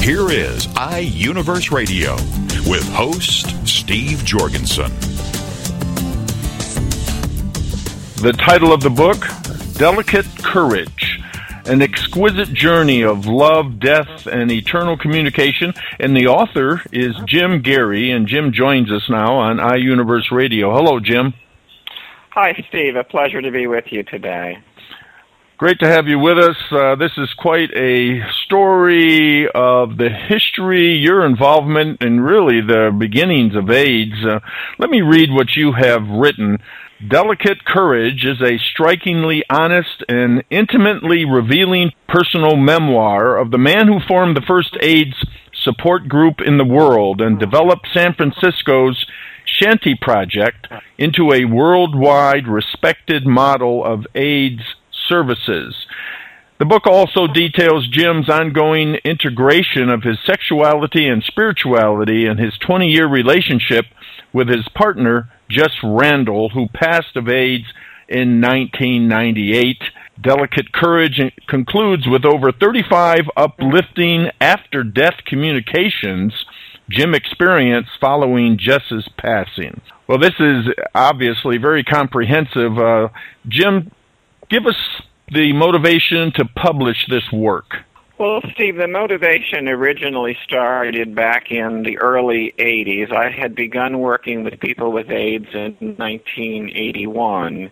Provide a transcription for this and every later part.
Here is iUniverse Radio with host Steve Jorgensen. The title of the book, Delicate Courage, an exquisite journey of love, death, and eternal communication. And the author is Jim Geary, and Jim joins us now on iUniverse Radio. Hello, Jim. Hi, Steve. A pleasure to be with you today. Great to have you with us. Uh, this is quite a story of the history, your involvement, and really the beginnings of AIDS. Uh, let me read what you have written. Delicate Courage is a strikingly honest and intimately revealing personal memoir of the man who formed the first AIDS support group in the world and developed San Francisco's Shanti Project into a worldwide respected model of AIDS services. The book also details Jim's ongoing integration of his sexuality and spirituality and his 20 year relationship with his partner, Jess Randall, who passed of AIDS in 1998. Delicate Courage concludes with over 35 uplifting after death communications Jim experienced following Jess's passing. Well, this is obviously very comprehensive. Uh, Jim, give us the motivation to publish this work. Well, Steve, the motivation originally started back in the early 80s. I had begun working with people with AIDS in 1981,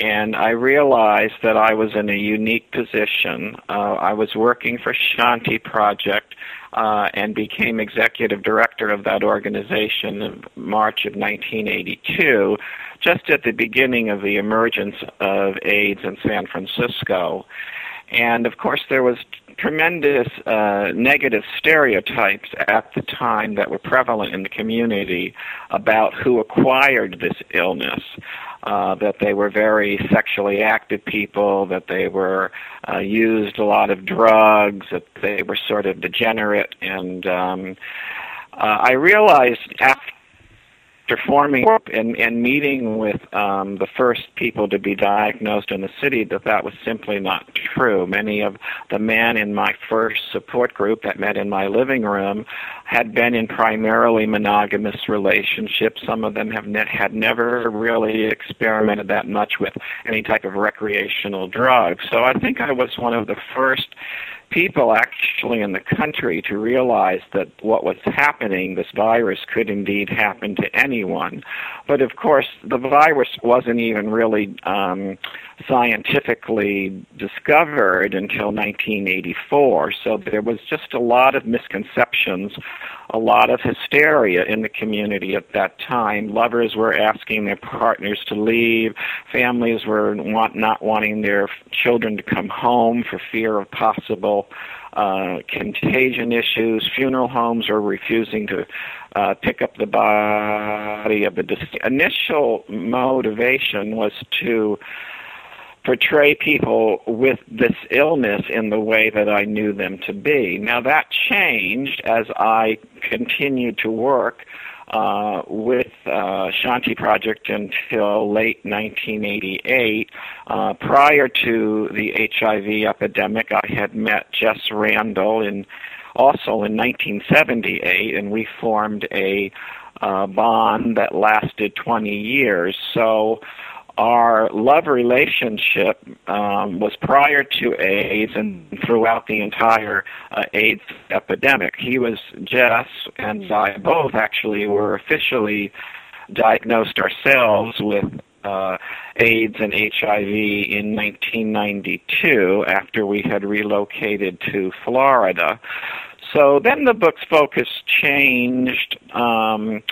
and I realized that I was in a unique position. Uh, I was working for Shanti Project uh, and became executive director of that organization in March of 1982 just at the beginning of the emergence of AIDS in San Francisco. And of course, there was tremendous uh, negative stereotypes at the time that were prevalent in the community about who acquired this illness. Uh, that they were very sexually active people, that they were uh, used a lot of drugs, that they were sort of degenerate, and um, uh, I realized after after forming and, and meeting with um, the first people to be diagnosed in the city that that was simply not true. Many of the men in my first support group that met in my living room had been in primarily monogamous relationships. Some of them have ne- had never really experimented that much with any type of recreational drug. So I think I was one of the first people actually in the country to realize that what was happening, this virus, could indeed happen to anyone. But of course, the virus wasn't even really um, scientifically discovered until 1984. So there was just a lot of misconceptions, a lot of hysteria in the community at that time. Lovers were asking their partners to leave. Families were want, not wanting their children to come home for fear of possible uh, contagion issues. Funeral homes were refusing to uh, pick up the body of the deceased. Initial motivation was to portray people with this illness in the way that I knew them to be. Now that changed as I continued to work uh, with uh, Shanti Project until late 1988. Uh, prior to the HIV epidemic, I had met Jess Randall in also in 1978, and we formed a uh, bond that lasted 20 years. So our love relationship um, was prior to AIDS and throughout the entire uh, AIDS epidemic. He was Jess and I both actually were officially diagnosed ourselves with uh, AIDS and HIV in 1992 after we had relocated to Florida. So then the book's focus changed. Um,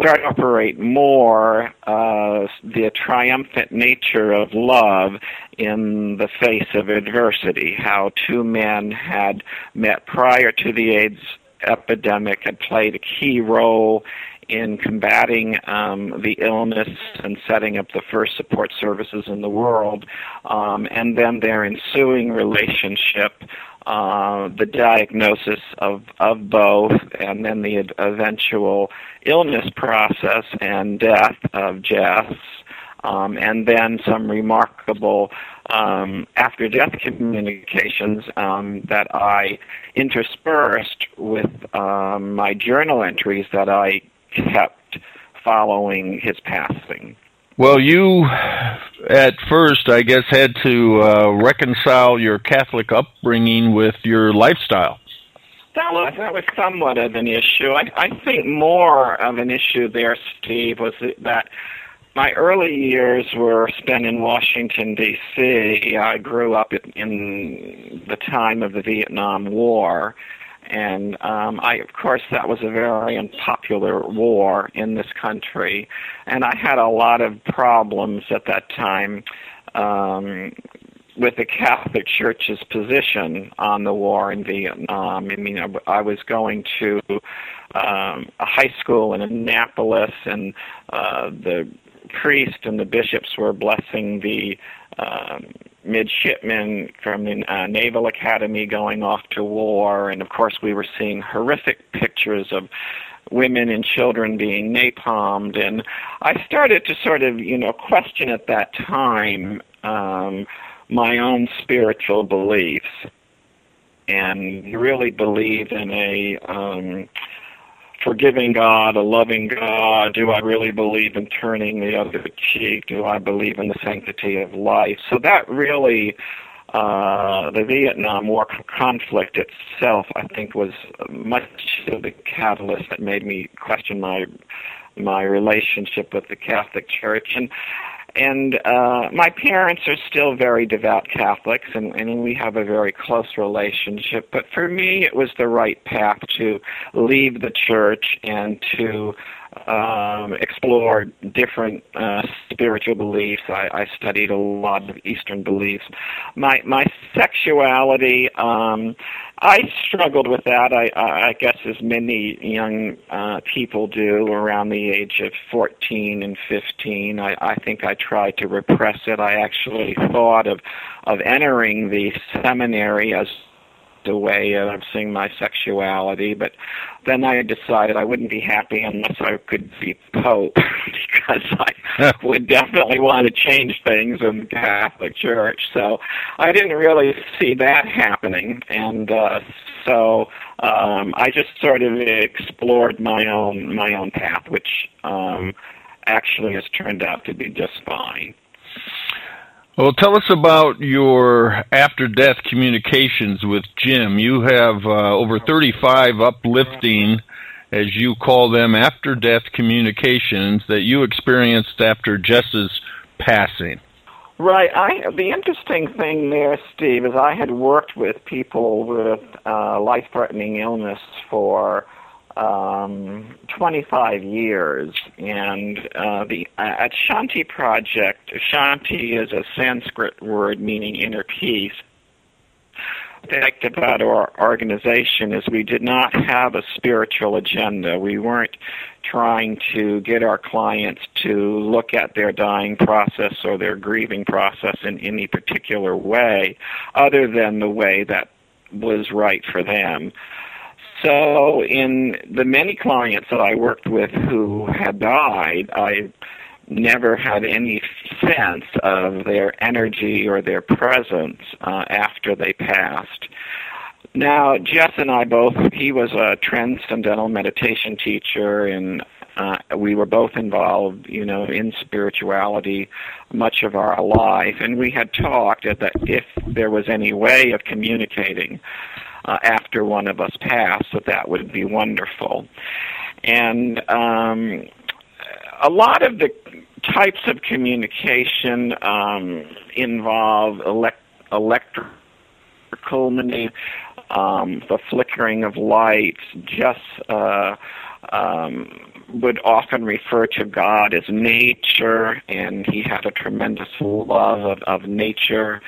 start to operate more uh, the triumphant nature of love in the face of adversity. How two men had met prior to the AIDS epidemic, had played a key role in combating um, the illness and setting up the first support services in the world, um, and then their ensuing relationship uh, the diagnosis of, of both, and then the eventual illness process and death of Jess, um, and then some remarkable um, after death communications um, that I interspersed with um, my journal entries that I kept following his passing. Well, you at first, I guess, had to uh, reconcile your Catholic upbringing with your lifestyle. That was that was somewhat of an issue. I, I think more of an issue there, Steve, was that my early years were spent in Washington D.C. I grew up in the time of the Vietnam War, and um, I, of course, that was a very unpopular war in this country, and I had a lot of problems at that time um, with the Catholic Church's position on the war in Vietnam. I mean, I, I was going to um, a high school in Annapolis, and uh, the priest and the bishops were blessing the um, midshipmen from the uh, Naval Academy going off to war, and of course we were seeing horrific pictures of women and children being napalmed, and I started to sort of, you know, question at that time um, my own spiritual beliefs, and really believe in a um, forgiving God, a loving God? Do I really believe in turning the other cheek? Do I believe in the sanctity of life? So that really, uh, the Vietnam War conflict itself, I think, was much of the catalyst that made me question my my relationship with the Catholic Church and and uh, my parents are still very devout Catholics, and, and we have a very close relationship. But for me, it was the right path to leave the church and to um, explore different uh, spiritual beliefs. I, I studied a lot of Eastern beliefs. My my sexuality, um, I struggled with that. I, I guess as many young uh, people do around the age of 14 and 15. I, I think I tried to repress it. I actually thought of of entering the seminary as a way of seeing my sexuality, but then I decided I wouldn't be happy unless I could be Pope because I would definitely want to change things in the Catholic Church. So I didn't really see that happening, and uh, so um, I just sort of explored my own my own path, which um, actually has turned out to be just fine. Well, tell us about your after death communications with Jim. You have uh, over 35 uplifting, as you call them, after death communications that you experienced after Jess's passing. Right. I the interesting thing there, Steve, is I had worked with people with uh, life-threatening illness for um, 25 years, and uh, the at Project, Shanti is a Sanskrit word meaning inner peace. The fact about our organization is we did not have a spiritual agenda. We weren't trying to get our clients to look at their dying process or their grieving process in any particular way, other than the way that was right for them. So, in the many clients that I worked with who had died, I never had any sense of their energy or their presence uh, after they passed. Now, Jess and I both, he was a transcendental meditation teacher, and uh, we were both involved, you know, in spirituality much of our life, and we had talked that if there was any way of communicating uh, after one of us passed, that that would be wonderful. And um, a lot of the types of communication um, involve elect- electrical um, the flickering of lights, just uh, um, would often refer to God as nature, and he had a tremendous love of, of nature.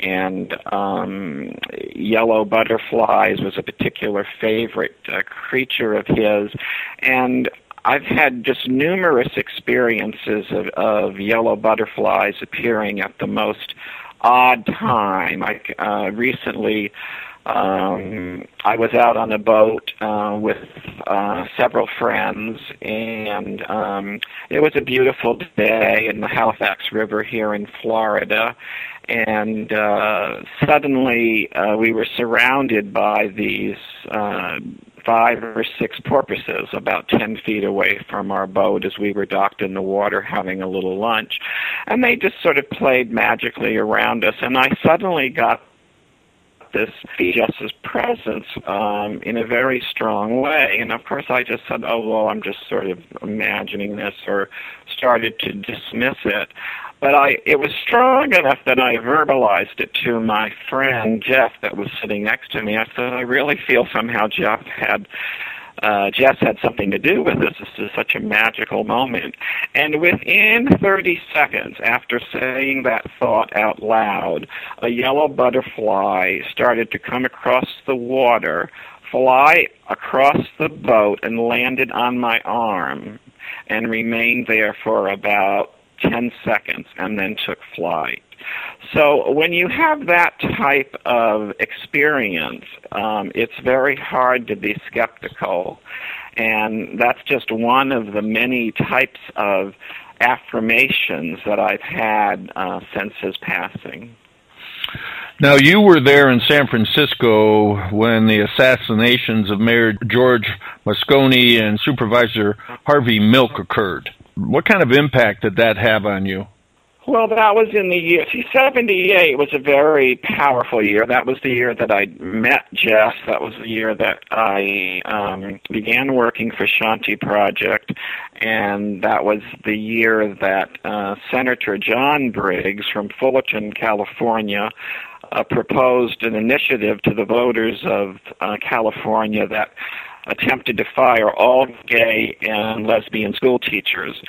And um, yellow butterflies was a particular favorite uh, creature of his. And I've had just numerous experiences of, of yellow butterflies appearing at the most odd time. I uh, recently um, I was out on a boat uh, with uh, several friends, and um, it was a beautiful day in the Halifax River here in Florida. And uh, suddenly, uh, we were surrounded by these uh, five or six porpoises about 10 feet away from our boat as we were docked in the water having a little lunch. And they just sort of played magically around us. And I suddenly got this Jess's presence um, in a very strong way. And of course, I just said, oh, well, I'm just sort of imagining this or started to dismiss it. But I, it was strong enough that I verbalized it to my friend Jeff that was sitting next to me. I said, I really feel somehow Jeff had uh, Jess had something to do with this. This is such a magical moment. And within 30 seconds after saying that thought out loud, a yellow butterfly started to come across the water, fly across the boat, and landed on my arm and remained there for about 10 seconds and then took flight. So when you have that type of experience, um, it's very hard to be skeptical. And that's just one of the many types of affirmations that I've had uh, since his passing. Now, you were there in San Francisco when the assassinations of Mayor George Moscone and Supervisor Harvey Milk occurred. What kind of impact did that have on you? Well, that was in the year. See, 78 was a very powerful year. That was the year that I met Jess. That was the year that I um, began working for Shanti Project. And that was the year that uh, Senator John Briggs from Fullerton, California, uh, proposed an initiative to the voters of uh, California that attempted to fire all gay and lesbian school teachers.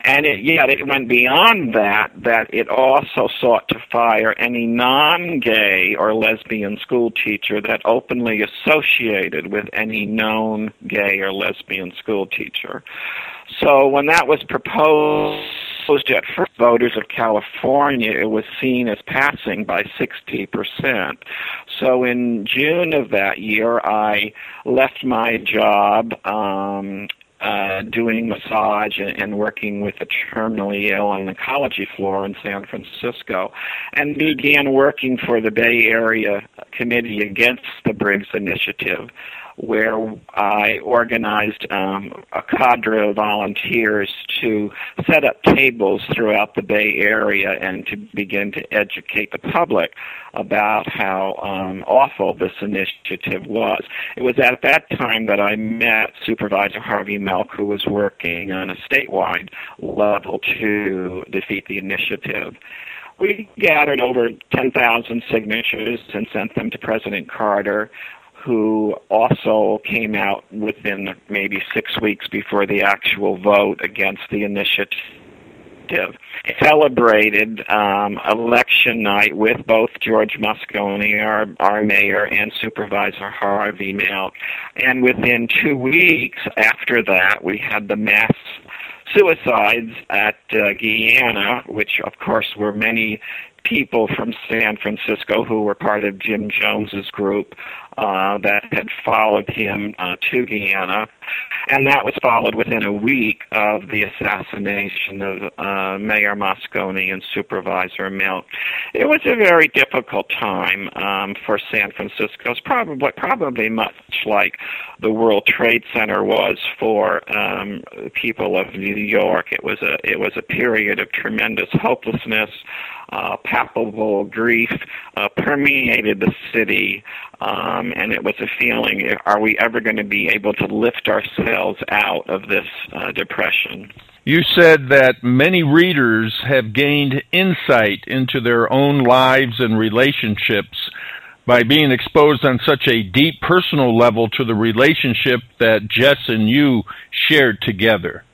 And it, yet it went beyond that, that it also sought to fire any non-gay or lesbian school teacher that openly associated with any known gay or lesbian school teacher. So when that was proposed at first voters of California, it was seen as passing by 60%. So in June of that year, I left my job um, uh, doing massage and, and working with the terminally ill on the oncology floor in San Francisco, and began working for the Bay Area Committee Against the Briggs Initiative where I organized um, a cadre of volunteers to set up tables throughout the Bay Area and to begin to educate the public about how um, awful this initiative was. It was at that time that I met Supervisor Harvey Milk, who was working on a statewide level to defeat the initiative. We gathered over 10,000 signatures and sent them to President Carter who also came out within maybe six weeks before the actual vote against the initiative. Celebrated um, election night with both George Moscone, our, our mayor, and Supervisor Harvey Milk. And within two weeks after that, we had the mass suicides at uh, Guyana, which of course were many people from San Francisco who were part of Jim Jones's group uh, that had followed him uh, to Guyana, and that was followed within a week of the assassination of uh, Mayor Moscone and Supervisor Milk. It was a very difficult time um, for San Francisco. It's probably probably much like the World Trade Center was for um, people of New York. It was a it was a period of tremendous hopelessness uh, palpable grief uh, permeated the city, um, and it was a feeling: Are we ever going to be able to lift ourselves out of this uh, depression? You said that many readers have gained insight into their own lives and relationships by being exposed on such a deep personal level to the relationship that Jess and you shared together.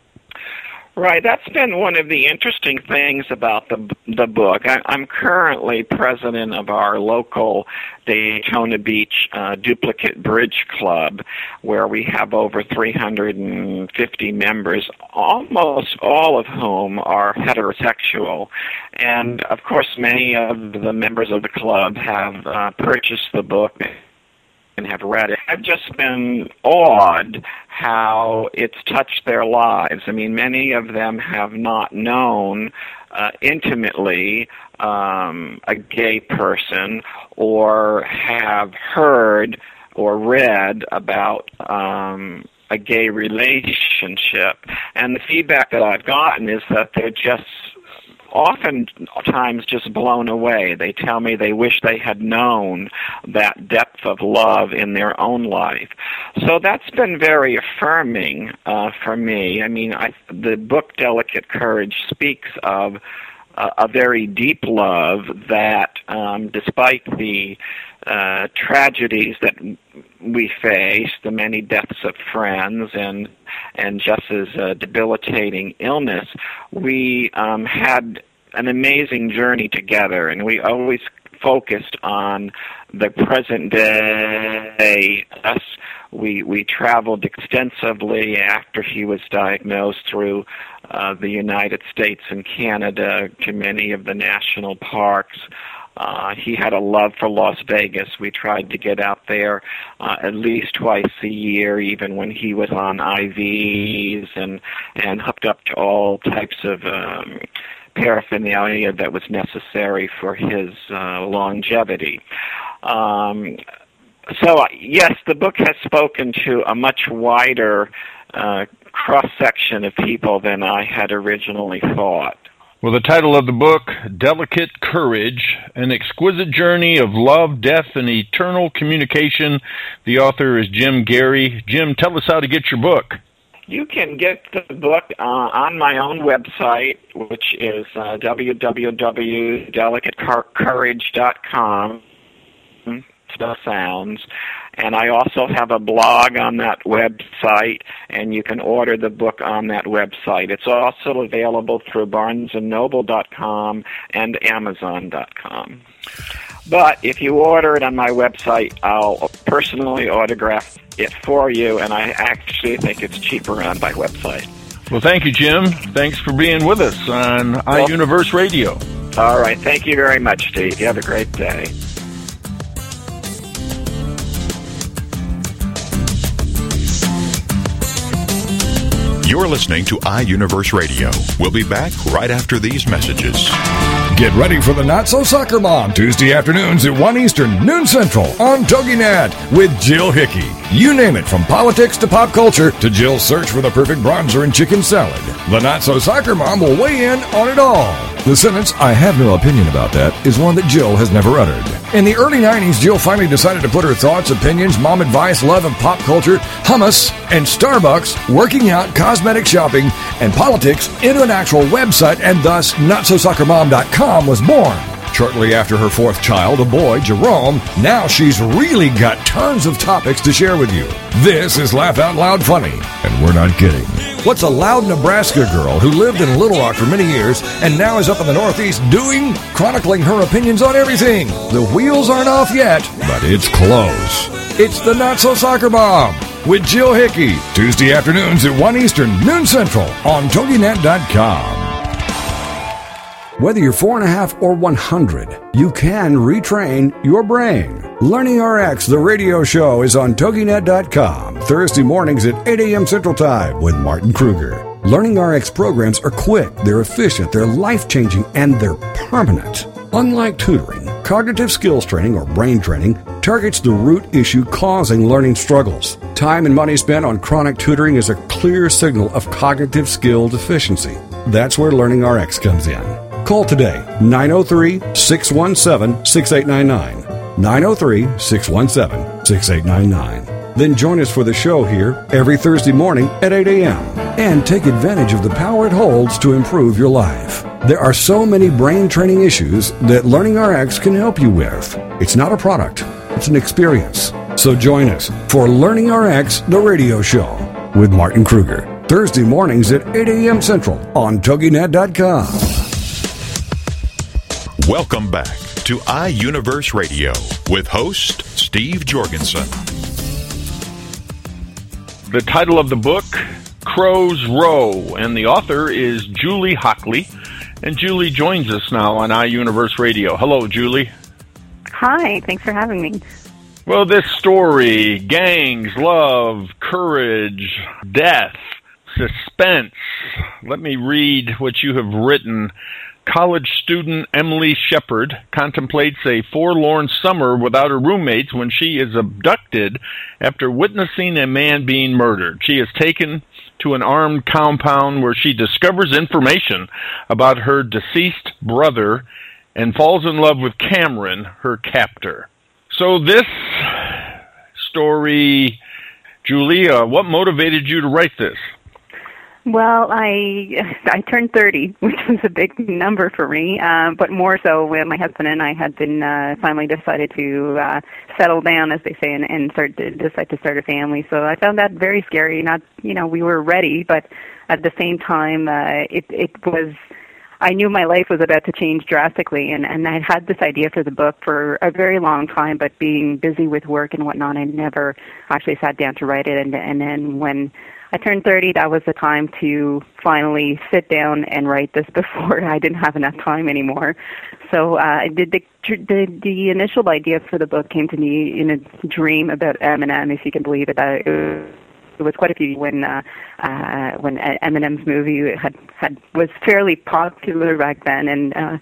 Right, that's been one of the interesting things about the the book. I, I'm currently president of our local Daytona Beach uh, Duplicate Bridge Club, where we have over 350 members, almost all of whom are heterosexual, and of course, many of the members of the club have uh, purchased the book and have read it. I've just been awed how it's touched their lives. I mean, many of them have not known uh, intimately um, a gay person or have heard or read about um, a gay relationship. And the feedback that I've gotten is that they're just oftentimes just blown away. They tell me they wish they had known that depth of love in their own life. So that's been very affirming uh, for me. I mean, I, the book Delicate Courage speaks of a very deep love that, um, despite the uh, tragedies that we face, the many deaths of friends, and and Jess's uh, debilitating illness, we um, had an amazing journey together, and we always focused on the present day. Us, we we traveled extensively after he was diagnosed through uh, the United States and Canada to many of the national parks. Uh, he had a love for Las Vegas. We tried to get out there uh, at least twice a year, even when he was on IVs and and hooked up to all types of um, paraphernalia that was necessary for his uh, longevity. Um, so, yes, the book has spoken to a much wider uh, cross section of people than I had originally thought. Well, the title of the book, Delicate Courage An Exquisite Journey of Love, Death, and Eternal Communication. The author is Jim Geary. Jim, tell us how to get your book. You can get the book uh, on my own website, which is uh, www.delicatecourage.com. Stuff sounds. And I also have a blog on that website, and you can order the book on that website. It's also available through barnesandnoble.com and amazon.com. But if you order it on my website, I'll personally autograph it for you, and I actually think it's cheaper on my website. Well, thank you, Jim. Thanks for being with us on well, iUniverse Radio. All right. Thank you very much, Steve. You have a great day. You're listening to iUniverse Radio. We'll be back right after these messages. Get ready for the Not So Soccer Mom Tuesday afternoons at 1 Eastern, noon Central on TogiNet with Jill Hickey. You name it, from politics to pop culture to Jill's search for the perfect bronzer and chicken salad. The Not So Soccer Mom will weigh in on it all. The sentence, I have no opinion about that, is one that Jill has never uttered. In the early 90s, Jill finally decided to put her thoughts, opinions, mom advice, love of pop culture, hummus, and Starbucks, working out, cosmetic shopping, and politics into an actual website, and thus NotSoSoccerMom.com was born. Shortly after her fourth child, a boy, Jerome, now she's really got tons of topics to share with you. This is Laugh Out Loud Funny, and we're not kidding. What's a loud Nebraska girl who lived in Little Rock for many years and now is up in the Northeast doing? Chronicling her opinions on everything. The wheels aren't off yet, but it's close. It's the Not So Soccer Mom with Jill Hickey, Tuesday afternoons at 1 Eastern, noon Central on TogiNet.com. Whether you're four and a half or 100, you can retrain your brain. Learning RX, the radio show, is on TogiNet.com Thursday mornings at 8 a.m. Central Time with Martin Kruger. Learning RX programs are quick, they're efficient, they're life changing, and they're permanent. Unlike tutoring, cognitive skills training or brain training targets the root issue causing learning struggles. Time and money spent on chronic tutoring is a clear signal of cognitive skill deficiency. That's where Learning RX comes in. Call today 903 617 6899. 903 617 6899. Then join us for the show here every Thursday morning at 8 a.m. and take advantage of the power it holds to improve your life. There are so many brain training issues that Learning RX can help you with. It's not a product It's an experience. So join us for Learning RX, the radio show with Martin Kruger. Thursday mornings at 8 a.m. Central on TogiNet.com. Welcome back to iUniverse Radio with host Steve Jorgensen. The title of the book, Crow's Row, and the author is Julie Hockley. And Julie joins us now on iUniverse Radio. Hello, Julie. Hi, thanks for having me. Well, this story gangs, love, courage, death, suspense. Let me read what you have written. College student Emily Shepard contemplates a forlorn summer without her roommates when she is abducted after witnessing a man being murdered. She is taken to an armed compound where she discovers information about her deceased brother and falls in love with Cameron, her captor. So this story, Julia, what motivated you to write this? Well, I I turned 30, which was a big number for me, uh, but more so when my husband and I had been uh, finally decided to uh, settle down, as they say, and, and start to decide to start a family. So I found that very scary. Not, you know, we were ready, but at the same time, uh, it it was I knew my life was about to change drastically, and and I had this idea for the book for a very long time. But being busy with work and whatnot, I never actually sat down to write it. And and then when I turned 30, that was the time to finally sit down and write this before I didn't have enough time anymore. So uh, the, the the the initial idea for the book came to me in a dream about Eminem, if you can believe it. Uh, it it was quite a few when uh, uh, when Eminem's movie had had was fairly popular back then, and uh,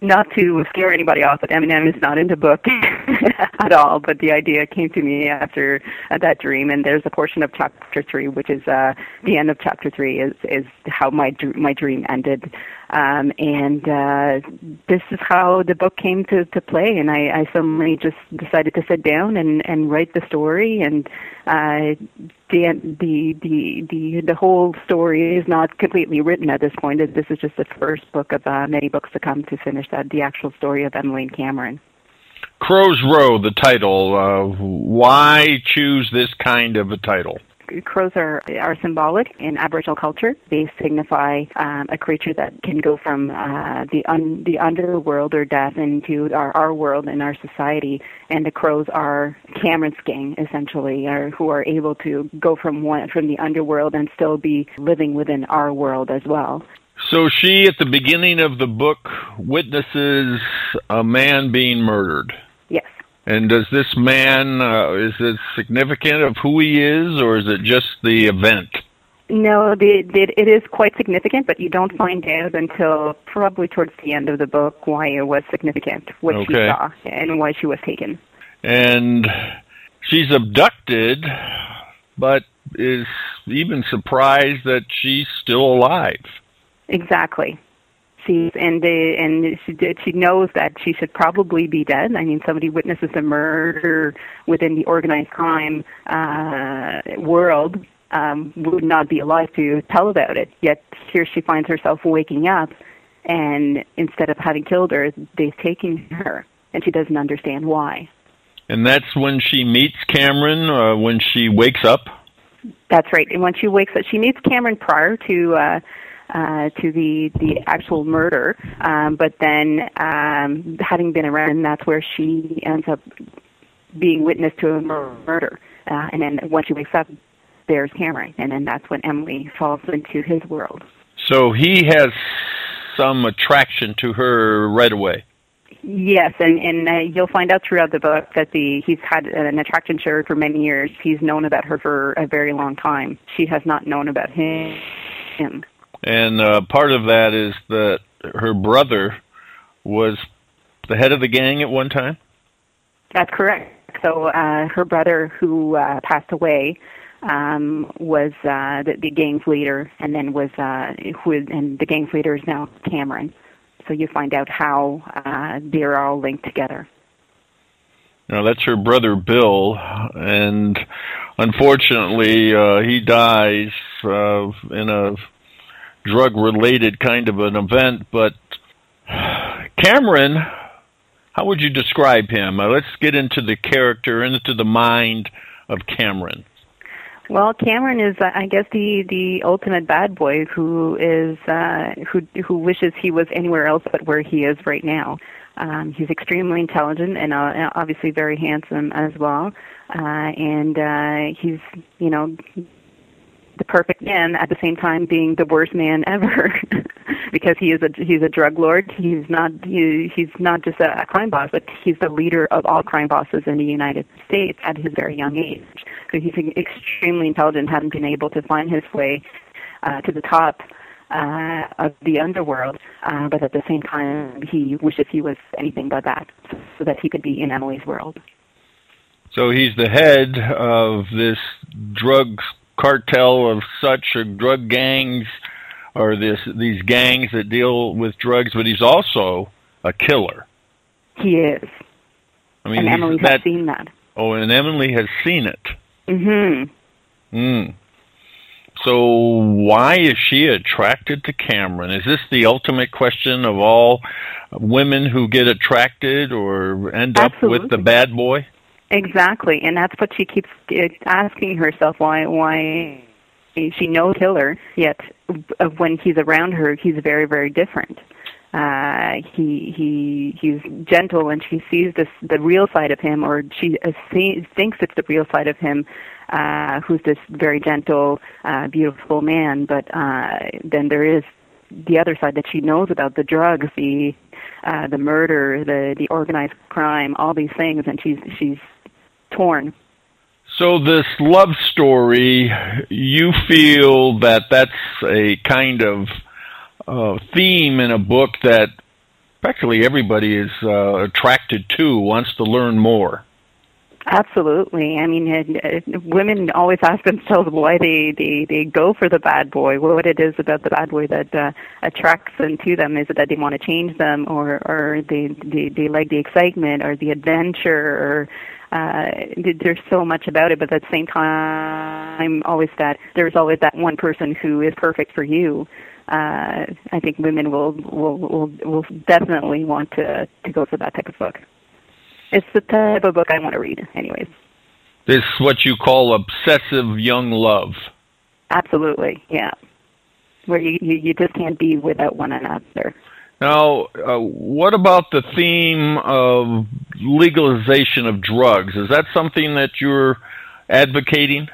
not to scare anybody off, but Eminem is not into book at all. But the idea came to me after uh, that dream, and there's a portion of chapter three, which is uh, the end of chapter three, is is how my my dream ended. Um, and uh, this is how the book came to, to play. And I, I suddenly just decided to sit down and, and write the story. And uh, the, the the the the whole story is not completely written at this point. This is just the first book of uh, many books to come to finish that the actual story of Emily and Cameron. Crow's Row, the title. Uh, why choose this kind of a title? Crows are are symbolic in Aboriginal culture. They signify um, a creature that can go from uh, the un, the underworld or death into our, our world and our society. And the crows are Cameron's gang, essentially, are, who are able to go from one from the underworld and still be living within our world as well. So she, at the beginning of the book, witnesses a man being murdered. And does this man, uh, is it significant of who he is, or is it just the event? No, the, the, it is quite significant, but you don't find out until probably towards the end of the book why it was significant, what okay. she saw, and why she was taken. And she's abducted, but is even surprised that she's still alive. Exactly sees and and she she knows that she should probably be dead. I mean, somebody witnesses a murder within the organized crime uh, world um, would not be alive to tell about it. Yet here she finds herself waking up, and instead of having killed her, they've taken her, and she doesn't understand why. And that's when she meets Cameron. Uh, when she wakes up. That's right. And when she wakes up, she meets Cameron prior to uh, uh, to the the actual murder. Um, but then, um, having been around, that's where she ends up being witness to a murder. Uh, and then once she wakes up, there's Cameron, and then that's when Emily falls into his world. So he has some attraction to her right away. Yes, and and uh, you'll find out throughout the book that the he's had an attraction to her for many years. He's known about her for a very long time. She has not known about him. him. And uh, part of that is that her brother was the head of the gang at one time? That's correct. So uh, her brother, who uh, passed away, um, was uh, the, the gang's leader, and then was uh, who and the gang's leader is now Cameron. So you find out how uh, they're all linked together. Now that's her brother Bill, and unfortunately uh, he dies uh, in a drug related kind of an event, but Cameron, How would you describe him? Uh, let's get into the character, into the mind of Cameron. Well, Cameron is, uh, I guess, the the ultimate bad boy who is uh, who who wishes he was anywhere else but where he is right now. Um, he's extremely intelligent and uh, obviously very handsome as well, uh, and uh, he's you know the perfect man at the same time being the worst man ever. Because he is a he's a drug lord. He's not he, he's not just a, a crime boss but he's the leader of all crime bosses in the United States at his very young age. So he's extremely intelligent having been able to find his way uh, to the top uh, of the underworld, uh, but at the same time, he wishes he was anything but that, so that he could be in Emily's world. So he's the head of this drugs cartel of such or drug gangs or this these gangs that deal with drugs, but he's also a killer. He is. I mean, and Emily that, has seen that. Oh, and Emily has seen it. Mm-hmm. Mm. So why is she attracted to Cameron? Is this the ultimate question of all women who get attracted or end Absolutely. up with the bad boy? Exactly, and that's what she keeps asking herself. Why? Why? She knows killer, yet when he's around her, he's very, very different. Uh, he he he's gentle, and she sees this the real side of him, or she uh, thinks it's the real side of him, uh, who's this very gentle, uh, beautiful man. But uh, then there is the other side that she knows about the drugs, the uh, the murder, the the organized crime, all these things, and she's she's torn. So this love story, you feel that that's a kind of uh, theme in a book that practically everybody is uh, attracted to, wants to learn more. Absolutely. I mean, it, it, women always ask themselves why they, they, they go for the bad boy. What it is about the bad boy that uh, attracts them to them? Is it that they want to change them, or or they they, they like the excitement or the adventure, or uh, there's so much about it. But at the same time, always that there's always that one person who is perfect for you. Uh, I think women will will will will definitely want to to go for that type of book it's the type of book I want to read, anyways. This what you call obsessive young love. Absolutely, yeah. Where you you, you just can't be without one another. Now, uh, what about the theme of legalization of drugs? Is that something that you're advocating?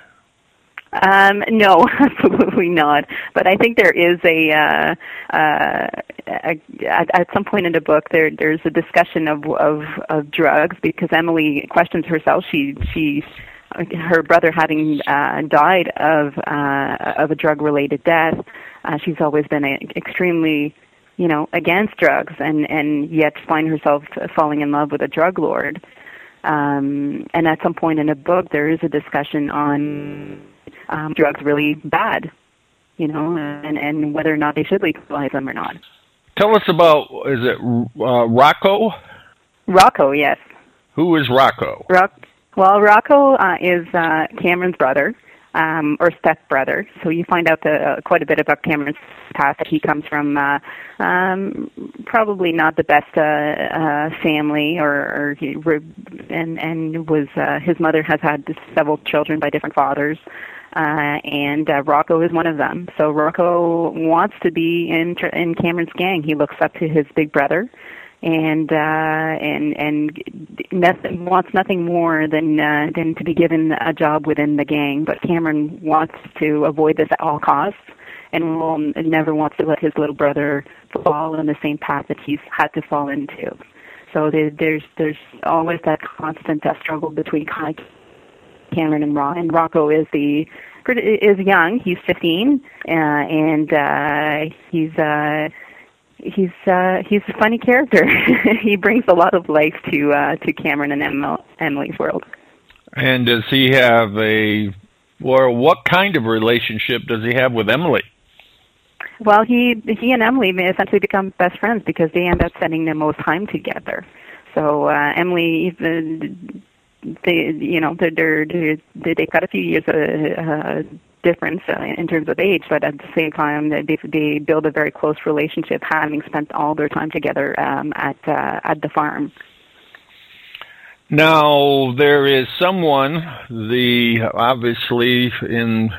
Um, no, absolutely not. But I think there is a, uh, uh, a at, some point in the book there there's a discussion of of of drugs because Emily questions herself. She she her brother having uh, died of uh, of a drug related death. Uh, she's always been a, extremely you know against drugs and and yet find herself falling in love with a drug lord. Um, and at some point in the book, there is a discussion on um, drugs really bad, you know, and, and whether or not they should legalize them or not. Tell us about, is it uh, Rocco? Rocco, yes. Who is Rocco? Rock, well, Rocco uh, is uh, Cameron's brother. Um, or stepbrother. So you find out the, uh, quite a bit about Cameron's past. That he comes from uh, um, probably not the best uh, uh, family, or, or he, and and was uh, his mother has had several children by different fathers uh, and uh, Rocco is one of them. So Rocco wants to be in in Cameron's gang. He looks up to his big brother, and uh, and and nothing, wants nothing more than uh, than to be given a job within the gang. But Cameron wants to avoid this at all costs, and will never wants to let his little brother fall in the same path that he's had to fall into. So there's there's always that constant that struggle between Cameron and Ron. And Rocco is the is young. He's 15, uh, and uh, he's uh, he's uh, he's a funny character. he brings a lot of life to uh, to Cameron and Emily's world. And does he have a or what kind of relationship does he have with Emily? Well, he he and Emily essentially become best friends because they end up spending the most time together. So uh, Emily even they you know they're, they're, they're they've got a few years uh, uh, difference uh, in terms of age, but at the same time they they build a very close relationship, having spent all their time together um, at uh, at the farm. Now there is someone, the obviously in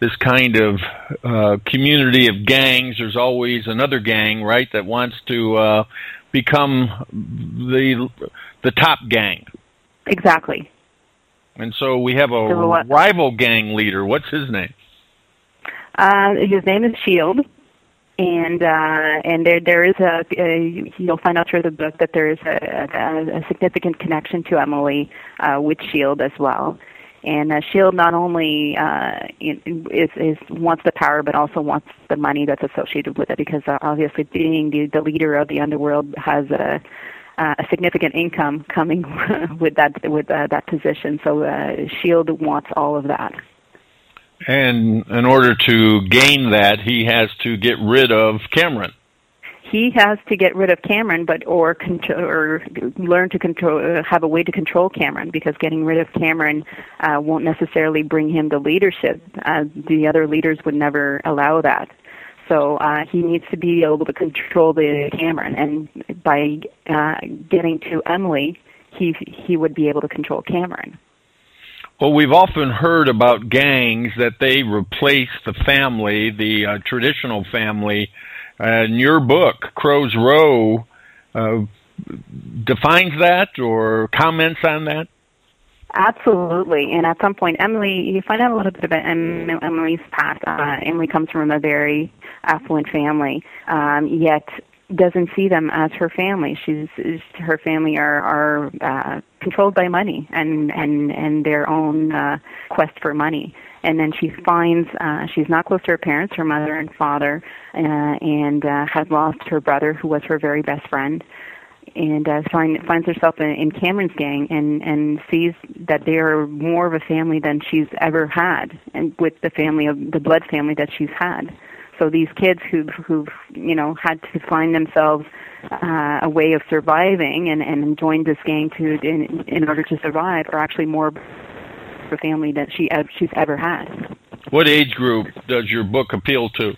this kind of uh, community of gangs, there's always another gang, right, that wants to uh, become the the top gang. Exactly. And so we have a so, rival gang leader. What's his name? Uh, his name is Shield, and uh, and there there is a, a you'll find out through the book that there is a, a, a significant connection to Emily uh, with Shield as well. And uh, Shield not only uh, is, is wants the power, but also wants the money that's associated with it. Because uh, obviously, being the, the leader of the underworld has a uh, a significant income coming with that with uh, that position. So uh, Shield wants all of that. And in order to gain that, he has to get rid of Cameron he has to get rid of Cameron, but or control or learn to control, uh, have a way to control Cameron, because getting rid of Cameron uh, won't necessarily bring him the leadership. Uh, the other leaders would never allow that. So uh, he needs to be able to control the Cameron, and by uh, getting to Emily, he he would be able to control Cameron. Well, we've often heard about gangs that they replace the family, the uh, traditional family, and your book, Crow's Row, uh, defines that or comments on that? Absolutely. And at some point, Emily, you find out a little bit about Emily's past. Uh, Emily comes from a very affluent family, um, yet doesn't see them as her family. She's her family are are uh, controlled by money and and and their own uh, quest for money and then she finds uh, she's not close to her parents, her mother and father, uh, and uh, has lost her brother, who was her very best friend, and uh, find, finds herself in, in Cameron's gang, and and sees that they are more of a family than she's ever had, and with the family of the blood family that she's had. So these kids who who've you know had to find themselves uh, a way of surviving and and joined this gang to in in order to survive are actually more of a family that she she's ever had. What age group does your book appeal to?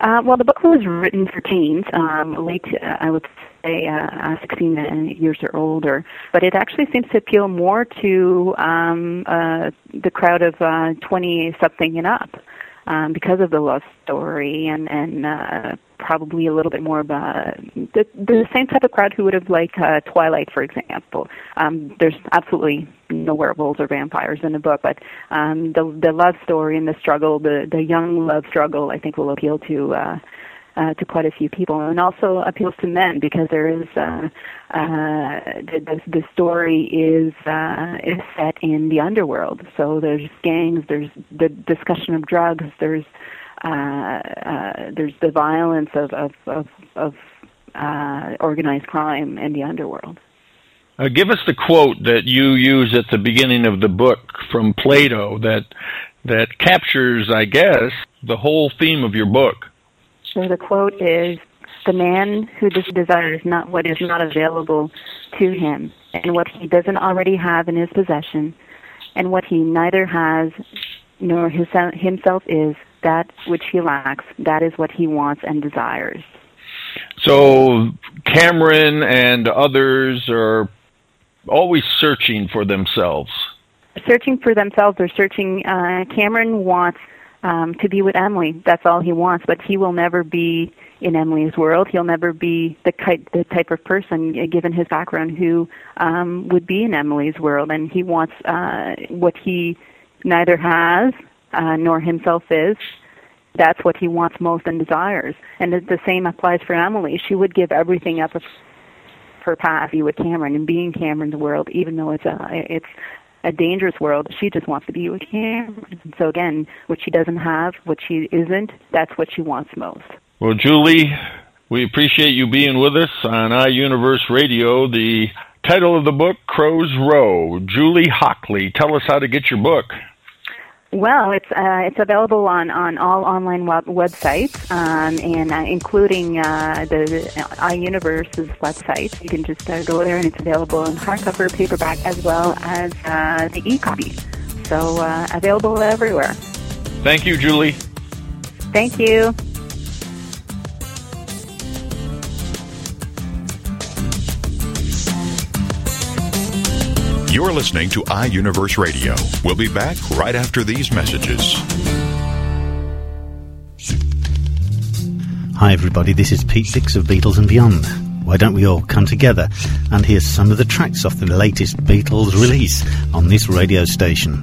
Uh, well, the book was written for teens, um, late, uh, I would say, uh, 16 years or older. But it actually seems to appeal more to um, uh, the crowd of uh, 20 something and up um, because of the love story and and uh, probably a little bit more of a the, the same type of crowd who would have liked uh, Twilight, for example. Um, there's absolutely no werewolves or vampires in the book, but um, the the love story and the struggle, the the young love struggle, I think will appeal to. Uh, uh, to quite a few people, and also appeals to men because there is uh, uh, the, the story is uh, is set in the underworld. So there's gangs, there's the discussion of drugs, there's uh, uh, there's the violence of of of, of uh, organized crime in the underworld. Uh, give us the quote that you use at the beginning of the book from Plato that that captures, I guess, the whole theme of your book. So the quote is the man who desires not what is not available to him, and what he doesn't already have in his possession, and what he neither has nor his, himself is, that which he lacks, that is what he wants and desires. So Cameron and others are always searching for themselves. Searching for themselves. They're searching. Uh, Cameron wants um, to be with Emily. That's all he wants, but he will never be in Emily's world. He'll never be the type, the type of person, uh, given his background, who um, would be in Emily's world. And he wants uh, what he neither has uh, nor himself is. That's what he wants most and desires. And the, same applies for Emily. She would give everything up her path, be with Cameron and being Cameron's world, even though it's a it's a dangerous world. She just wants to be with him. So again, what she doesn't have, what she isn't, that's what she wants most. Well, Julie, we appreciate you being with us on iUniverse Radio. The title of the book, Crow's Row. Julie Hockley, tell us how to get your book. Well, it's uh, it's available on, on all online web- websites, um, and uh, including uh, the, the iUniverse's website. You can just uh, go there, and it's available in hardcover, paperback, as well as uh, the e-copy. So uh, available everywhere. Thank you, Julie. Thank you. You're listening to iUniverse Radio. We'll be back right after these messages. Hi, everybody. This is Pete Dix of Beatles and Beyond. Why don't we all come together and hear some of the tracks off the latest Beatles release on this radio station?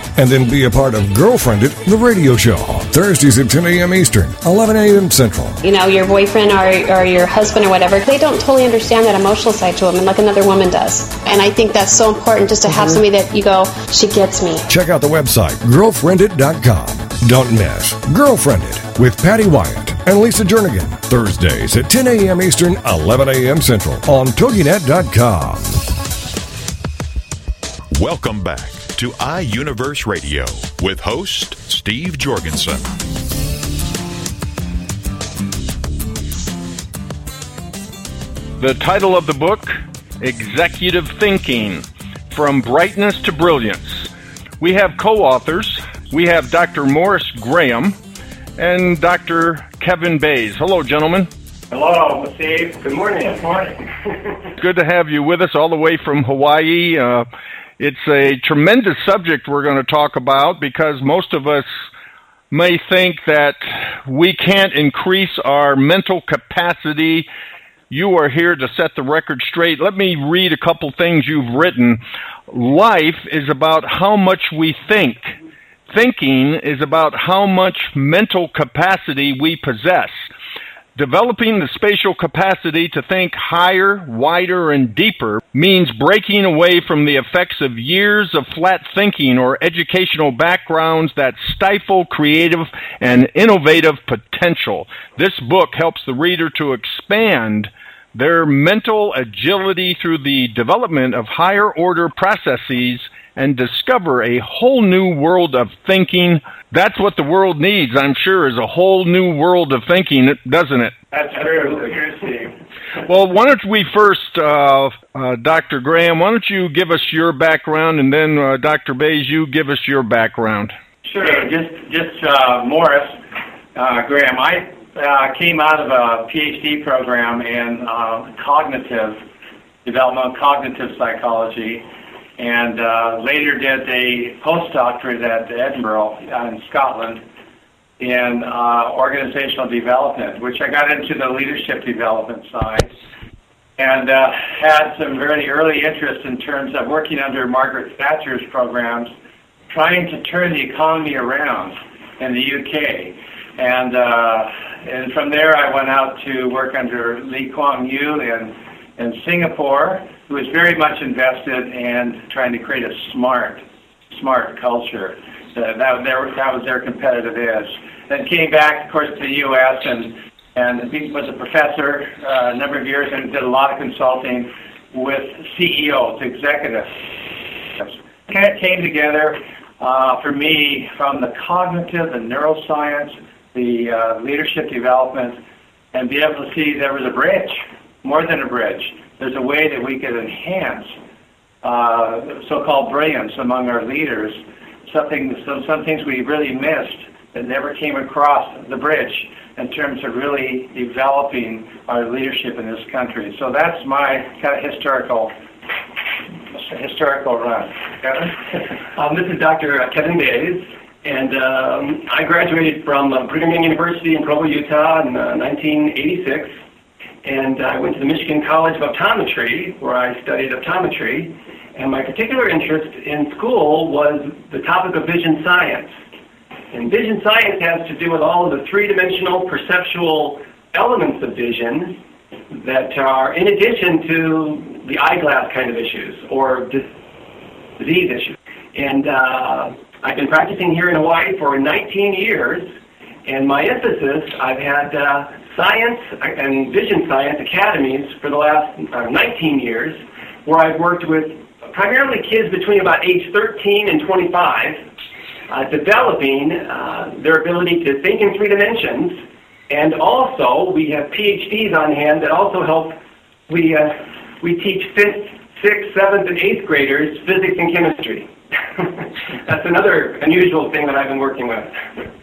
and then be a part of Girlfriended, the radio show. Thursdays at 10 a.m. Eastern, 11 a.m. Central. You know, your boyfriend or, or your husband or whatever, they don't totally understand that emotional side to women like another woman does. And I think that's so important just to have Mm-hmm. somebody that you go, she gets me. Check out the website, girlfriended.com. Don't miss Girlfriended with Patty Wyatt and Lisa Jernigan. Thursdays at 10 a.m. Eastern, 11 a.m. Central on TogiNet.com. Welcome back to iUniverse Radio with host Steve Jorgensen. The title of the book, Executive Thinking From Brightness to Brilliance. We have co authors. We have Dr. Morris Graham and Dr. Kevin Bays. Hello, gentlemen. Hello, Steve. Good morning. Good morning. Good to have you with us all the way from Hawaii. Uh, it's a tremendous subject we're going to talk about because most of us may think that we can't increase our mental capacity. You are here to set the record straight. Let me read a couple things you've written. Life is about how much we think. Thinking is about how much mental capacity we possess. Developing the spatial capacity to think higher, wider, and deeper means breaking away from the effects of years of flat thinking or educational backgrounds that stifle creative and innovative potential. This book helps the reader to expand their mental agility through the development of higher order processes and discover a whole new world of thinking. That's what the world needs, I'm sure, is a whole new world of thinking, doesn't it? That's true. Steve. Well, why don't we first, uh, uh, Dr. Graham, why don't you give us your background, and then uh, Dr. Bays, you give us your background. Sure. Just, just uh, Morris uh, Graham. I uh, came out of a PhD program in uh, cognitive development, cognitive psychology, and uh, later did a postdoctorate at Edinburgh uh, in Scotland in uh, organizational development, which I got into the leadership development side and uh, had some very early interest in terms of working under Margaret Thatcher's programs, trying to turn the economy around in the UK. And, uh, and from there, I went out to work under Lee Kuan Yew in, in Singapore, who was very much invested in trying to create a smart, smart culture. So that, that, that was their competitive edge. Then came back, of course, to the U.S. and and was a professor uh, a number of years and did a lot of consulting with CEOs, executives. Kind of came together uh, for me from the cognitive, the neuroscience, the uh, leadership development, and be able to see there was a bridge, more than a bridge. There's a way that we could enhance uh, so-called brilliance among our leaders. Something, some, some things we really missed that never came across the bridge in terms of really developing our leadership in this country. So that's my kind of historical historical run. Kevin? um, this is Dr. Kevin Bays, and um, I graduated from uh, Brigham Young University in Provo, Utah in uh, 1986. And I went to the Michigan College of Optometry, where I studied optometry. And my particular interest in school was the topic of vision science. And vision science has to do with all of the three-dimensional perceptual elements of vision that are in addition to the eyeglass kind of issues or disease issues. And uh, I've been practicing here in Hawaii for 19 years, and my emphasis, I've had uh, science and vision science academies for the last uh, 19 years, where I've worked with primarily kids between about age 13 and 25, uh, developing uh, their ability to think in three dimensions. And also, we have PhDs on hand that also help. We, uh, we teach fifth, sixth, seventh, and eighth graders physics and chemistry. That's another unusual thing that I've been working with.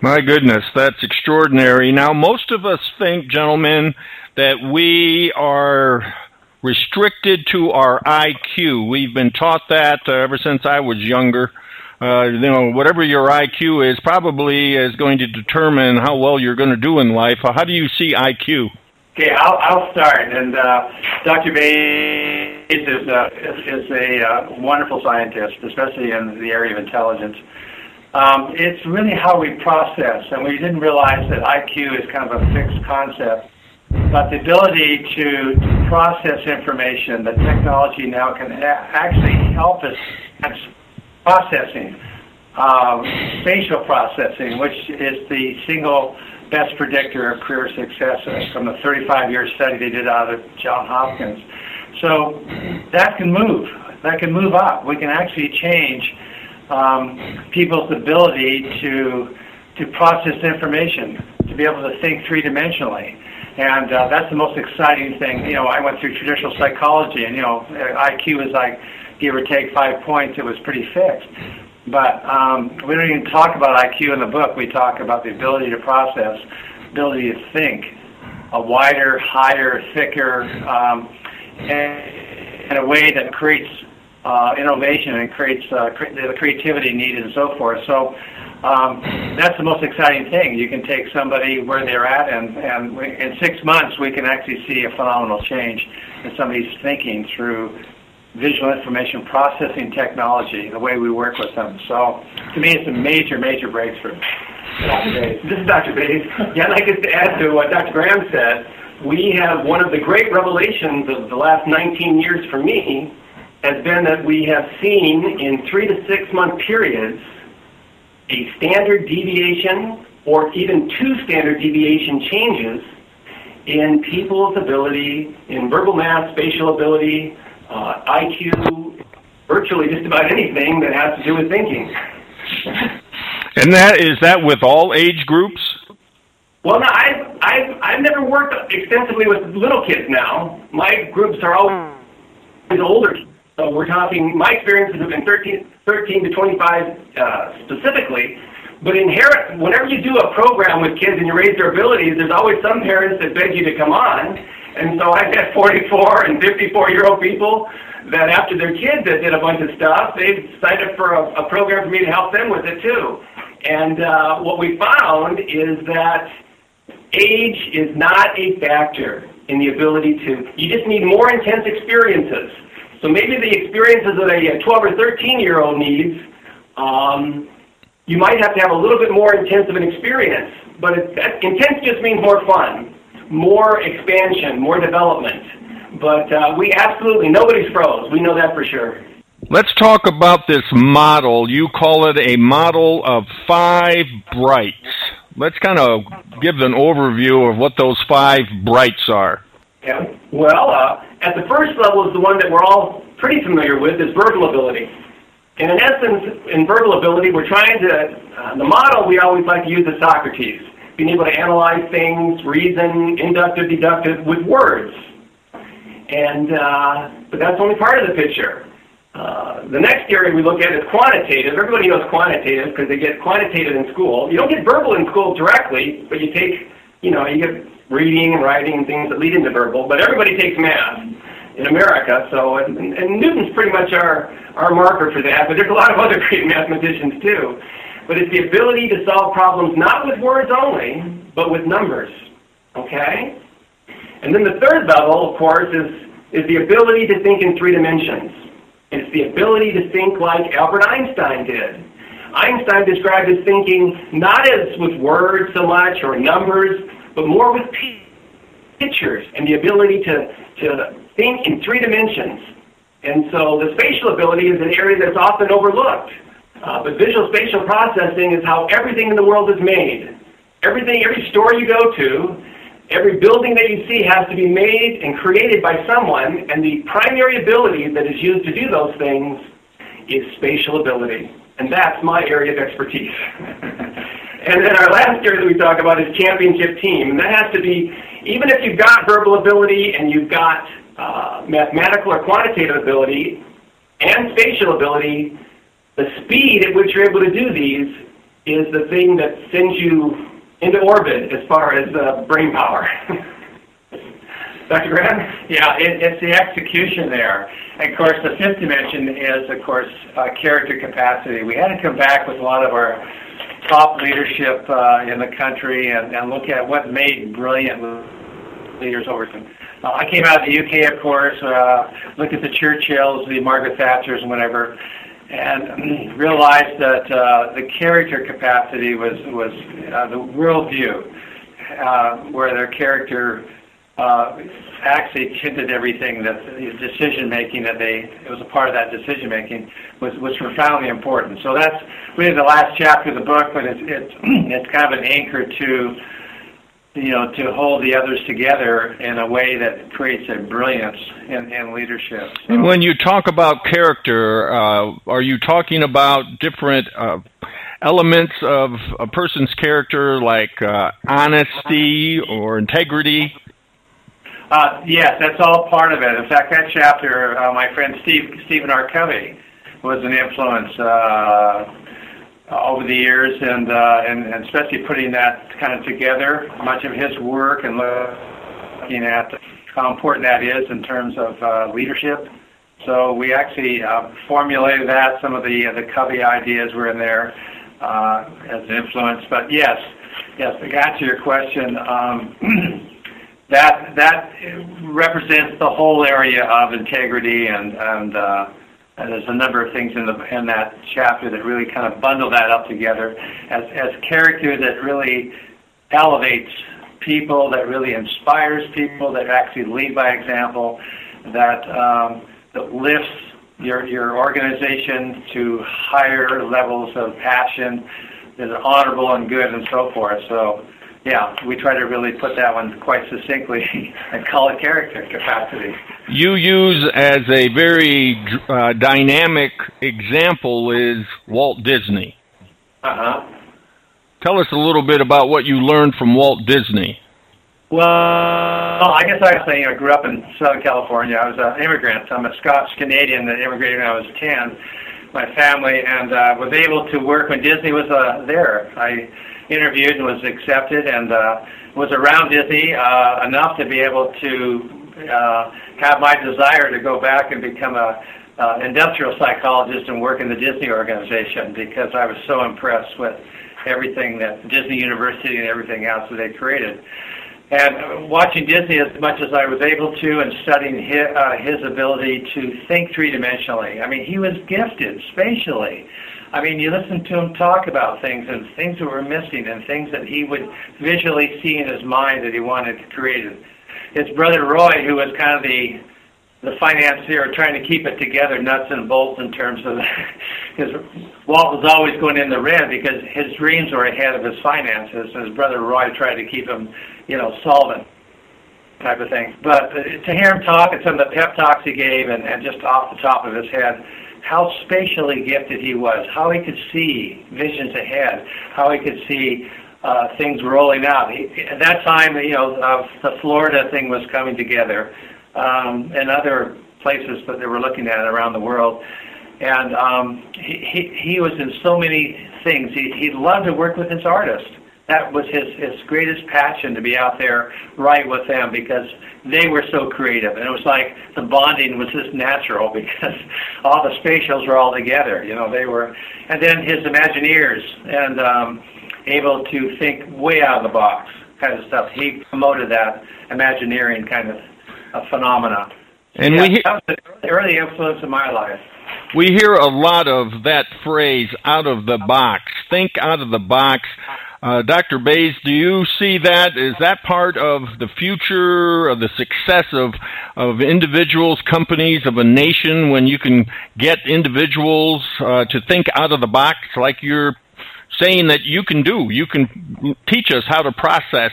My goodness, that's extraordinary. Now, most of us think, gentlemen, that we are restricted to our IQ. We've been taught that uh, ever since I was younger. Uh, you know, whatever your IQ is, probably is going to determine how well you're going to do in life. How do you see IQ? Okay, I'll, I'll start. And uh, Dr. Bates is, uh, is, is a uh, wonderful scientist, especially in the area of intelligence. Um, it's really how we process, and we didn't realize that IQ is kind of a fixed concept. But the ability to, to process information, the technology now can actually help us processing, um, spatial processing, which is the single best predictor of career success from a 35-year study they did out of Johns Hopkins. So that can move. That can move up. We can actually change um, people's ability to to process information, to be able to think three dimensionally. And uh, that's the most exciting thing. You know, I went through traditional psychology, and you know, IQ is like give or take five points. It was pretty fixed. But um, we don't even talk about IQ in the book. We talk about the ability to process, ability to think, a wider, higher, thicker, um, and in a way that creates uh, innovation and creates uh, cre- the creativity needed and so forth. So um, that's the most exciting thing. You can take somebody where they're at, and, and we, in six months we can actually see a phenomenal change in somebody's thinking through visual information processing technology, the way we work with them. So to me, it's a major, major breakthrough. This is Dr. Bates. Yeah, I'd like to add to what Dr. Graham said. We have one of the great revelations of the last 19 years for me has been that we have seen in three to six month periods a standard deviation or even two standard deviation changes in people's ability in verbal math, spatial ability, uh, IQ, virtually just about anything that has to do with thinking. And that is that with all age groups? Well, no, I've, I've, I've never worked extensively with little kids now. My groups are always with older kids. So we're talking, my experiences have been 13, 13 to 25 uh, specifically, but inherent, whenever you do a program with kids and you raise their abilities, there's always some parents that beg you to come on. And so I've had 44 and 54 year old people that after their kids that did a bunch of stuff, they've signed up for a, a program for me to help them with it too. And uh, what we found is that age is not a factor in the ability to, you just need more intense experiences. So maybe the experiences that a 12 or 13 year old needs, um, you might have to have a little bit more intense of an experience. But it, that, intense just means more fun, more expansion, more development. But uh, we absolutely, nobody's froze. We know that for sure. Let's talk about this model. You call it a model of five brights. Let's kind of give an overview of what those five brights are. Yeah. Well, uh, at the first level is the one that we're all pretty familiar with is verbal ability. And in essence, in verbal ability, we're trying to, uh, the model we always like to use is Socrates, being able to analyze things, reason, inductive, deductive with words. And, uh, but that's only part of the picture. Uh, the next area we look at is quantitative. Everybody knows quantitative because they get quantitative in school. You don't get verbal in school directly, but you take, you know, you get reading and writing and things that lead into verbal. But everybody takes math. in America. So, and, and Newton's pretty much our, our marker for that, but there's a lot of other great mathematicians too. But it's the ability to solve problems not with words only, but with numbers. Okay? And then the third level, of course, is, is the ability to think in three dimensions. It's the ability to think like Albert Einstein did. Einstein described his thinking not as with words so much or numbers, but more with pictures and the ability to, to think in three dimensions. And so the spatial ability is an area that's often overlooked. Uh, but visual spatial processing is how everything in the world is made. Everything, every store you go to, every building that you see has to be made and created by someone, and the primary ability that is used to do those things is spatial ability. And that's my area of expertise. and then our last area that we talk about is championship team. And that has to be, even if you've got verbal ability and you've got uh, mathematical or quantitative ability and spatial ability, the speed at which you're able to do these is the thing that sends you into orbit as far as uh, brain power. Dr. Graham? Yeah, it, it's the execution there. And of course, the fifth dimension is, of course, uh, character capacity. We had to come back with a lot of our top leadership uh, in the country and, and look at what made brilliant leaders over time. Uh, I came out of the UK, of course, uh, looked at the Churchills, the Margaret Thatchers, and whatever, and realized that uh, the character capacity was was uh, the worldview, uh, where their character uh, actually hinted everything that the decision making that they it was a part of that decision making was was profoundly important. So that's really the last chapter of the book, but it's it's it's kind of an anchor to you know, to hold the others together in a way that creates a brilliance in, in leadership. So. When you talk about character, uh, are you talking about different uh, elements of a person's character, like uh, honesty or integrity? Uh, yes, that's all part of it. In fact, that chapter, uh, my friend Steve Stephen R. Covey was an influence uh, over the years, and, uh, and and especially putting that kind of together, much of his work and looking at how important that is in terms of uh, leadership. So we actually formulated that. Some of the the Covey ideas were in there as an influence. But yes, yes, to answer your question, um, that that represents the whole area of integrity and and uh, and there's a number of things in, the, in that chapter that really kind of bundle that up together as, as character that really elevates people, that really inspires people, that actually lead by example, that, um, that lifts your, your organization to higher levels of passion, that are honorable and good and so forth. So yeah, we try to really put that one quite succinctly and call it character capacity. You use as a very uh, dynamic example is Walt Disney. Uh huh. Tell us a little bit about what you learned from Walt Disney. Well, I guess I was saying I grew up in Southern California. I was an immigrant. I'm a Scots Canadian that immigrated when I was 10, my family, and uh, was able to work when Disney was uh, there. I interviewed and was accepted and uh, was around Disney uh, enough to be able to uh, have my desire to go back and become a uh, industrial psychologist and work in the Disney organization because I was so impressed with everything that Disney University and everything else that they created. And watching Disney as much as I was able to and studying his, uh, his ability to think three dimensionally. I mean, he was gifted spatially. I mean, you listen to him talk about things and things that were missing and things that he would visually see in his mind that he wanted to create. His brother Roy, who was kind of the the financier, trying to keep it together, nuts and bolts in terms of his Walt was always going in the red because his dreams were ahead of his finances, and his brother Roy tried to keep him, you know, solvent type of thing. But to hear him talk and some of the pep talks he gave, and, and just off the top of his head, how spatially gifted he was, how he could see visions ahead, how he could see uh, things rolling out. He, at that time, you know, uh, the Florida thing was coming together, um, and other places that they were looking at around the world. And um, he, he, he was in so many things. He, he loved to work with his artists. that was his his greatest passion to be out there right with them because they were so creative. And it was like the bonding was just natural because all the spatials were all together you know they were and then his imagineers and um able to think way out of the box kind of stuff. He promoted that imagineering kind of a phenomena. And yeah, we that was the early influence in my life. We hear a lot of that phrase out of the box. Think out of the box uh, Dr. Bays, do you see that? Is that part of the future of the success of, of individuals, companies, of a nation when you can get individuals uh, to think out of the box like you're saying that you can do? You can teach us how to process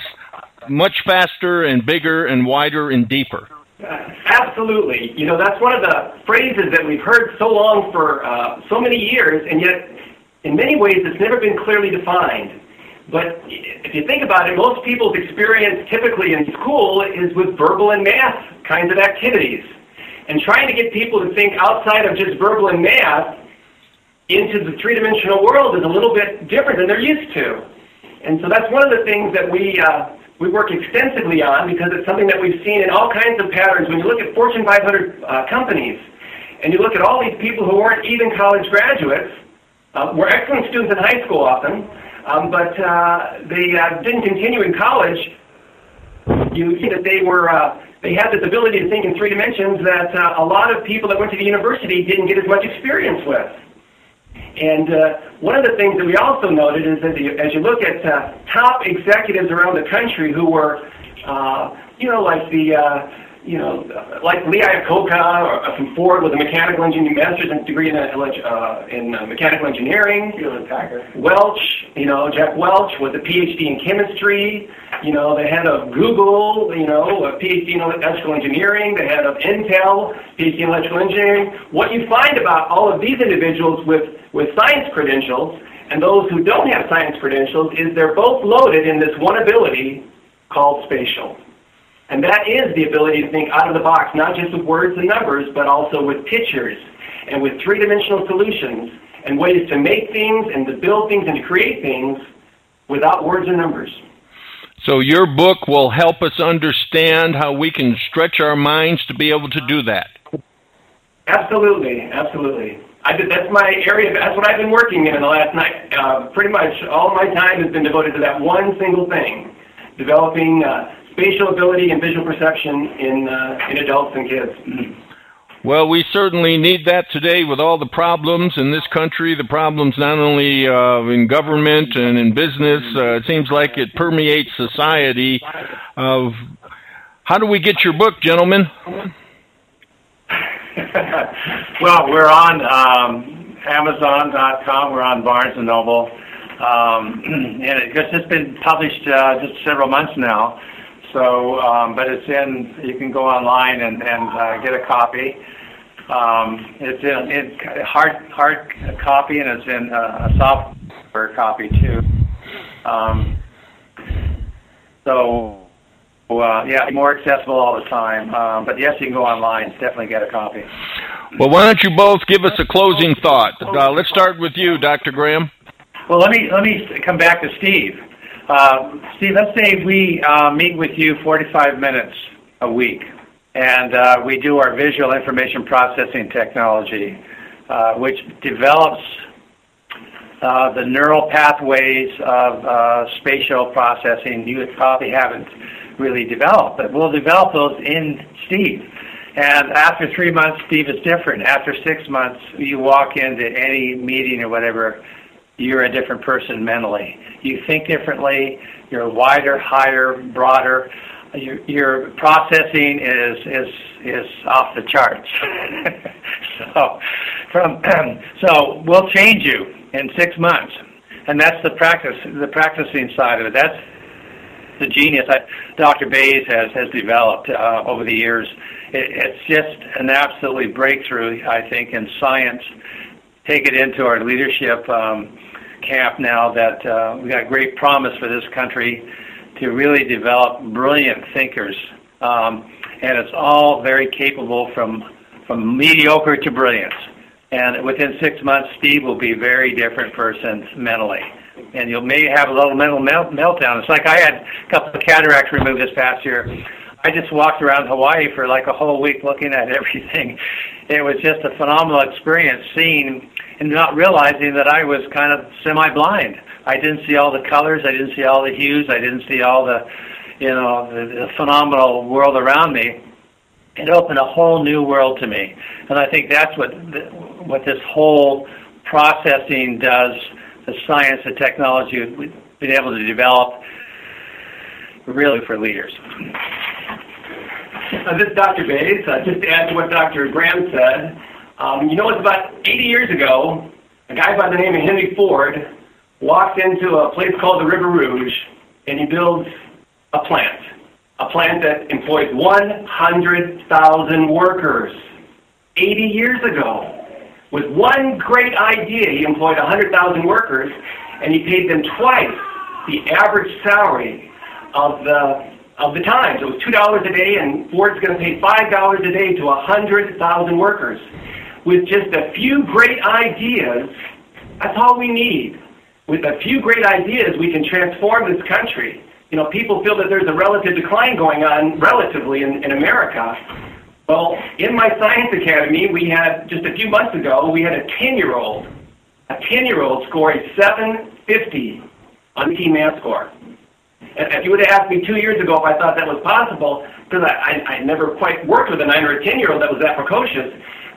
much faster and bigger and wider and deeper. Absolutely. You know, that's one of the phrases that we've heard so long for uh, so many years, and yet in many ways it's never been clearly defined. But if you think about it, most people's experience typically in school is with verbal and math kinds of activities. And trying to get people to think outside of just verbal and math into the three-dimensional world is a little bit different than they're used to. And so that's one of the things that we, uh, we work extensively on because it's something that we've seen in all kinds of patterns. When you look at Fortune 500 uh, companies and you look at all these people who weren't even college graduates, uh, were excellent students in high school often, um, but uh, they uh, didn't continue in college. You see that they were uh, they had this ability to think in three dimensions that uh, a lot of people that went to the university didn't get as much experience with. And uh, one of the things that we also noted is that the, as you look at uh, top executives around the country who were, uh, you know, like the uh, you know, like Lee Iacocca uh, from Ford with a mechanical engineering master's degree in, uh, in uh, mechanical engineering. Welch, you know, Jack Welch with a PhD in chemistry. You know, the head of Google, you know, a PhD in electrical engineering. The head of Intel, PhD in electrical engineering. What you find about all of these individuals with, with science credentials and those who don't have science credentials is they're both loaded in this one ability called spatial. And that is the ability to think out of the box, not just with words and numbers, but also with pictures and with three-dimensional solutions and ways to make things and to build things and to create things without words and numbers. So your book will help us understand how we can stretch our minds to be able to do that. Absolutely, absolutely. I did, that's my area. That's what I've been working in in the last night. Uh, pretty much all my time has been devoted to that one single thing, developing uh, spatial ability and visual perception in, uh, in adults and kids. Well, we certainly need that today with all the problems in this country, the problems not only uh, in government and in business. Uh, it seems like it permeates society. Of how do we get your book, gentlemen? well, we're on um, Amazon.com. We're on Barnes and Noble, um, and it, it's been published uh, just several months now. So, um, but it's in. You can go online and and uh, get a copy. Um, it's in, in hard hard copy and it's in uh, a software copy too. Um, so, uh, yeah, more accessible all the time. Um, but yes, you can go online. Definitely get a copy. Well, why don't you both give us a closing thought? Uh, let's start with you, Dr. Graham. Well, let me let me come back to Steve. Uh, Steve, let's say we uh, meet with you 45 minutes a week, and uh, we do our visual information processing technology, uh, which develops uh, the neural pathways of uh, spatial processing you probably haven't really developed, but we'll develop those in Steve. And after three months, Steve is different. After six months, you walk into any meeting or whatever, you're a different person mentally. You think differently. You're wider, higher, broader. Your, your processing is is is off the charts. so, from so we'll change you in six months, and that's the practice, the practicing side of it. That's the genius that Dr. Bays has has developed uh, over the years. It, it's just an absolutely breakthrough, I think, in science. Take it into our leadership. Um, camp now that uh, we got great promise for this country to really develop brilliant thinkers, um, and it's all very capable from from mediocre to brilliance. And within six months, Steve will be a very different person mentally. And you may have a little mental melt- meltdown. It's like I had a couple of cataracts removed this past year. I just walked around Hawaii for like a whole week looking at everything. It was just a phenomenal experience seeing and not realizing that I was kind of semi-blind. I didn't see all the colors. I didn't see all the hues. I didn't see all the, you know, the, the phenomenal world around me. It opened a whole new world to me, and I think that's what what this whole processing does. The science, the technology, we've been able to develop really for leaders. Uh, this is Dr. Bates. Uh, just to add to what Dr. Graham said, um, you know, it's about 80 years ago, a guy by the name of Henry Ford walks into a place called the River Rouge, and he builds a plant, a plant that employs 100,000 workers. 80 years ago, with one great idea, he employed 100,000 workers, and he paid them twice the average salary of the of the times. It was two dollars a day, and Ford's going to pay five dollars a day to 100,000 workers. With just a few great ideas, that's all we need with a few great ideas, we can transform this country. You know, people feel that there's a relative decline going on relatively in, in America. Well, in my science academy, we had just a few months ago, we had a 10 year old, a 10 year old score a 750 on the T math score. And if you would have asked me two years ago if I thought that was possible, because I, I, I never quite worked with a 9 or a 10 year old that was that precocious,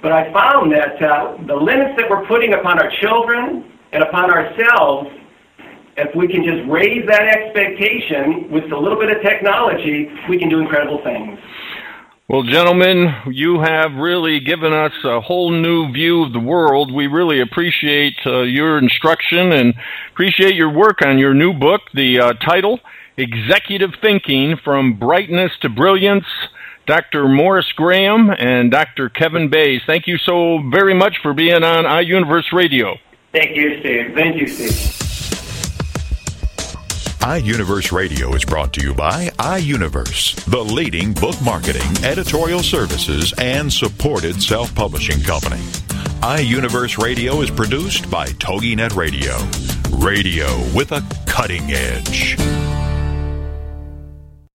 but I found that uh, the limits that we're putting upon our children and upon ourselves, if we can just raise that expectation with a little bit of technology, we can do incredible things. Well, gentlemen, you have really given us a whole new view of the world. We really appreciate uh, your instruction and appreciate your work on your new book. The uh, title, Executive Thinking From Brightness to Brilliance. Dr. Morris Graham and Dr. Kevin Bays, thank you so very much for being on iUniverse Radio. Thank you, Steve. Thank you, Steve. iUniverse Radio is brought to you by iUniverse, the leading book marketing, editorial services, and supported self-publishing company. iUniverse Radio is produced by TogiNet Radio. Radio with a cutting edge.